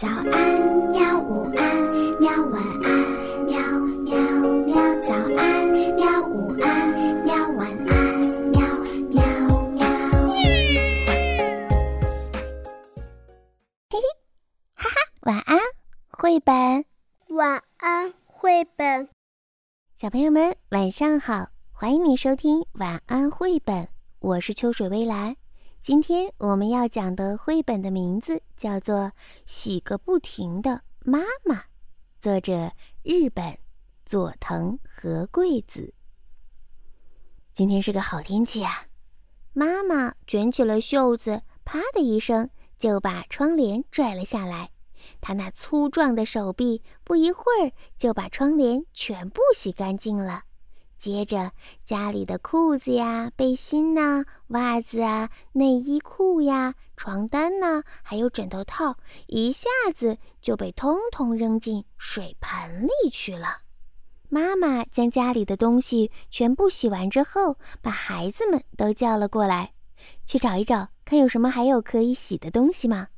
早安，喵！午安，喵！晚安，喵喵喵！早安，喵！午安，喵！晚安，喵喵喵！嘿嘿，哈哈，晚安，绘本。晚安，绘本。小朋友们，晚上好，欢迎你收听晚安绘本。我是秋水微澜。今天我们要讲的绘本的名字叫做《洗个不停的妈妈》，作者日本佐藤和贵子。今天是个好天气啊！妈妈卷起了袖子，啪的一声就把窗帘拽了下来。她那粗壮的手臂不一会儿就把窗帘全部洗干净了。接着，家里的裤子呀、背心呐、袜子啊、内衣裤呀、床单呐，还有枕头套，一下子就被通通扔进水盆里去了。妈妈将家里的东西全部洗完之后，把孩子们都叫了过来，去找一找，看有什么还有可以洗的东西吗？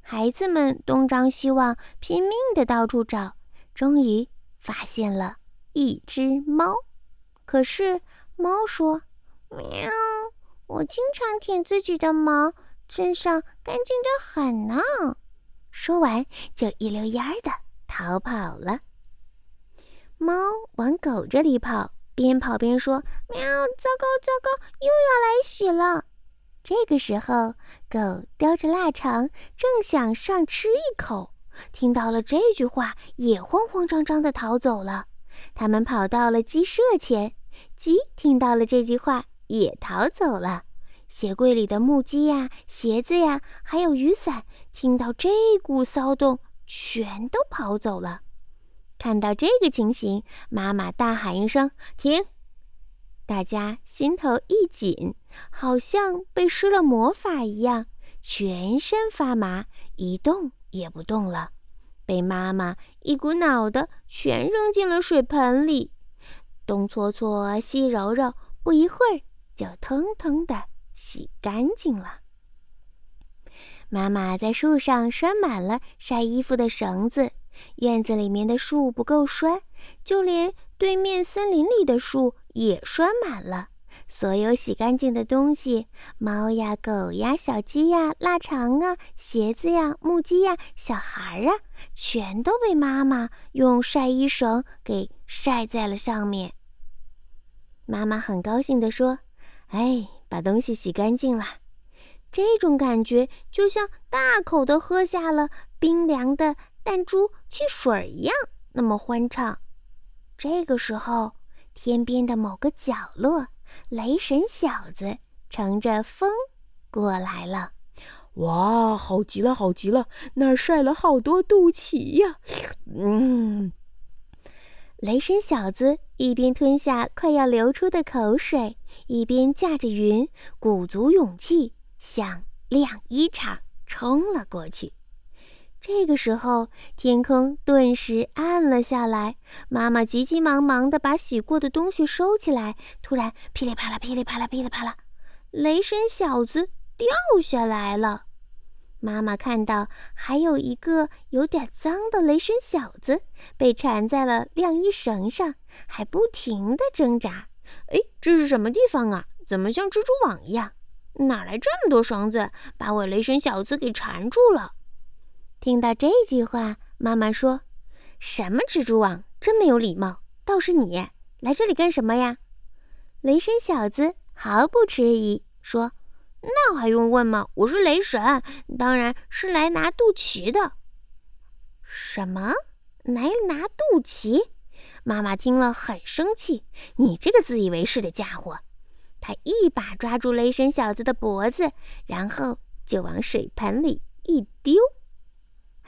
孩子们东张西望，拼命的到处找，终于发现了一只猫。可是猫说：“喵，我经常舔自己的毛，身上干净的很呢。”说完就一溜烟儿的逃跑了。猫往狗这里跑，边跑边说：“喵，糟糕糟糕，又要来洗了。”这个时候，狗叼着腊肠，正想上吃一口，听到了这句话，也慌慌张张的逃走了。他们跑到了鸡舍前。鸡听到了这句话，也逃走了。鞋柜里的木屐呀、鞋子呀，还有雨伞，听到这股骚动，全都跑走了。看到这个情形，妈妈大喊一声：“停！”大家心头一紧，好像被施了魔法一样，全身发麻，一动也不动了，被妈妈一股脑的全扔进了水盆里。东搓搓，西揉揉，不一会儿就通通的洗干净了。妈妈在树上拴满了晒衣服的绳子，院子里面的树不够拴，就连对面森林里的树也拴满了。所有洗干净的东西，猫呀、狗呀、小鸡呀、腊肠啊、鞋子呀、木屐呀、小孩儿啊，全都被妈妈用晒衣绳给晒在了上面。妈妈很高兴地说：“哎，把东西洗干净了，这种感觉就像大口的喝下了冰凉的弹珠汽水一样，那么欢畅。”这个时候，天边的某个角落，雷神小子乘着风过来了。哇，好极了，好极了！那儿晒了好多肚脐呀。嗯。雷神小子一边吞下快要流出的口水，一边驾着云，鼓足勇气向晾衣场冲了过去。这个时候，天空顿时暗了下来。妈妈急急忙忙地把洗过的东西收起来，突然噼里啪啦、噼里啪啦、噼里啪啦，雷神小子掉下来了。妈妈看到还有一个有点脏的雷神小子被缠在了晾衣绳上，还不停地挣扎。哎，这是什么地方啊？怎么像蜘蛛网一样？哪来这么多绳子，把我雷神小子给缠住了？听到这句话，妈妈说：“什么蜘蛛网？真没有礼貌！倒是你来这里干什么呀？”雷神小子毫不迟疑说。那还用问吗？我是雷神，当然是来拿肚脐的。什么？来拿肚脐？妈妈听了很生气。你这个自以为是的家伙！他一把抓住雷神小子的脖子，然后就往水盆里一丢。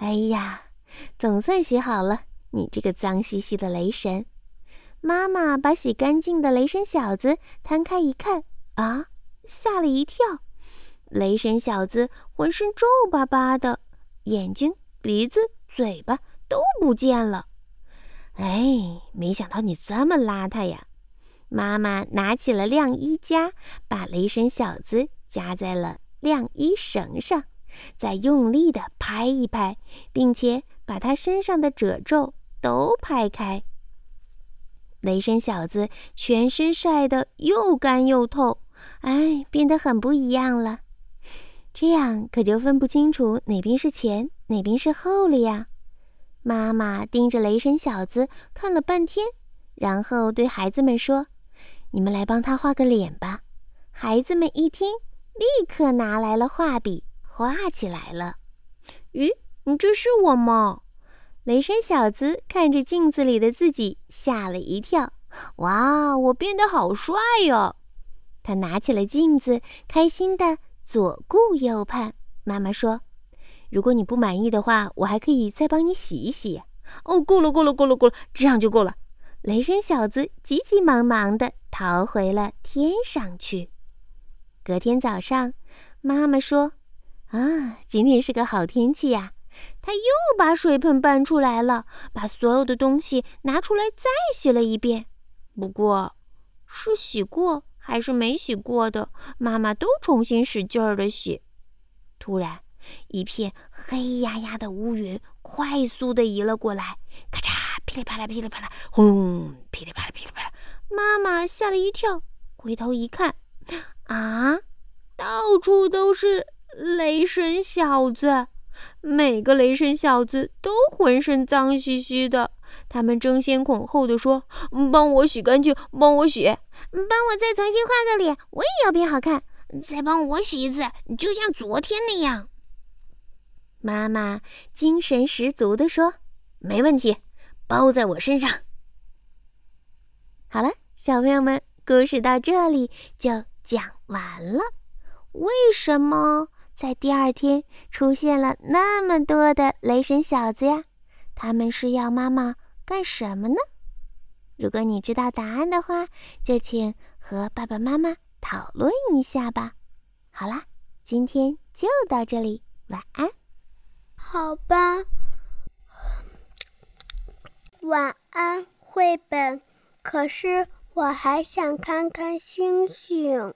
哎呀，总算洗好了！你这个脏兮兮的雷神！妈妈把洗干净的雷神小子摊开一看，啊！吓了一跳，雷神小子浑身皱巴巴的，眼睛、鼻子、嘴巴都不见了。哎，没想到你这么邋遢呀！妈妈拿起了晾衣夹，把雷神小子夹在了晾衣绳上，再用力地拍一拍，并且把他身上的褶皱都拍开。雷神小子全身晒得又干又透，哎，变得很不一样了。这样可就分不清楚哪边是前，哪边是后了呀。妈妈盯着雷神小子看了半天，然后对孩子们说：“你们来帮他画个脸吧。”孩子们一听，立刻拿来了画笔，挂起来了。咦，你这是我吗？雷神小子看着镜子里的自己，吓了一跳。哇，我变得好帅哟！他拿起了镜子，开心的左顾右盼。妈妈说。如果你不满意的话，我还可以再帮你洗一洗。哦，够了，够了，够了，够了，这样就够了。雷神小子急急忙忙地逃回了天上去。隔天早上，妈妈说：“啊，今天是个好天气呀。”他又把水盆搬出来了，把所有的东西拿出来再洗了一遍。不过，是洗过还是没洗过的，妈妈都重新使劲儿地洗。突然，一片黑压压的乌云快速地移了过来，咔嚓，噼里啪啦，噼里啪啦，轰隆，噼里啪啦，噼里啪啦。妈妈吓了一跳，回头一看，啊，到处都是雷神小子！每个雷神小子都浑身脏兮兮的，他们争先恐后的说：“帮我洗干净，帮我洗，帮我再重新画个脸，我也要变好看，再帮我洗一次，就像昨天那样。”妈妈精神十足的说：“没问题，包在我身上。”好了，小朋友们，故事到这里就讲完了。为什么在第二天出现了那么多的雷神小子呀？他们是要妈妈干什么呢？如果你知道答案的话，就请和爸爸妈妈讨论一下吧。好啦，今天就到这里，晚安。好吧，晚安，绘本。可是我还想看看星星。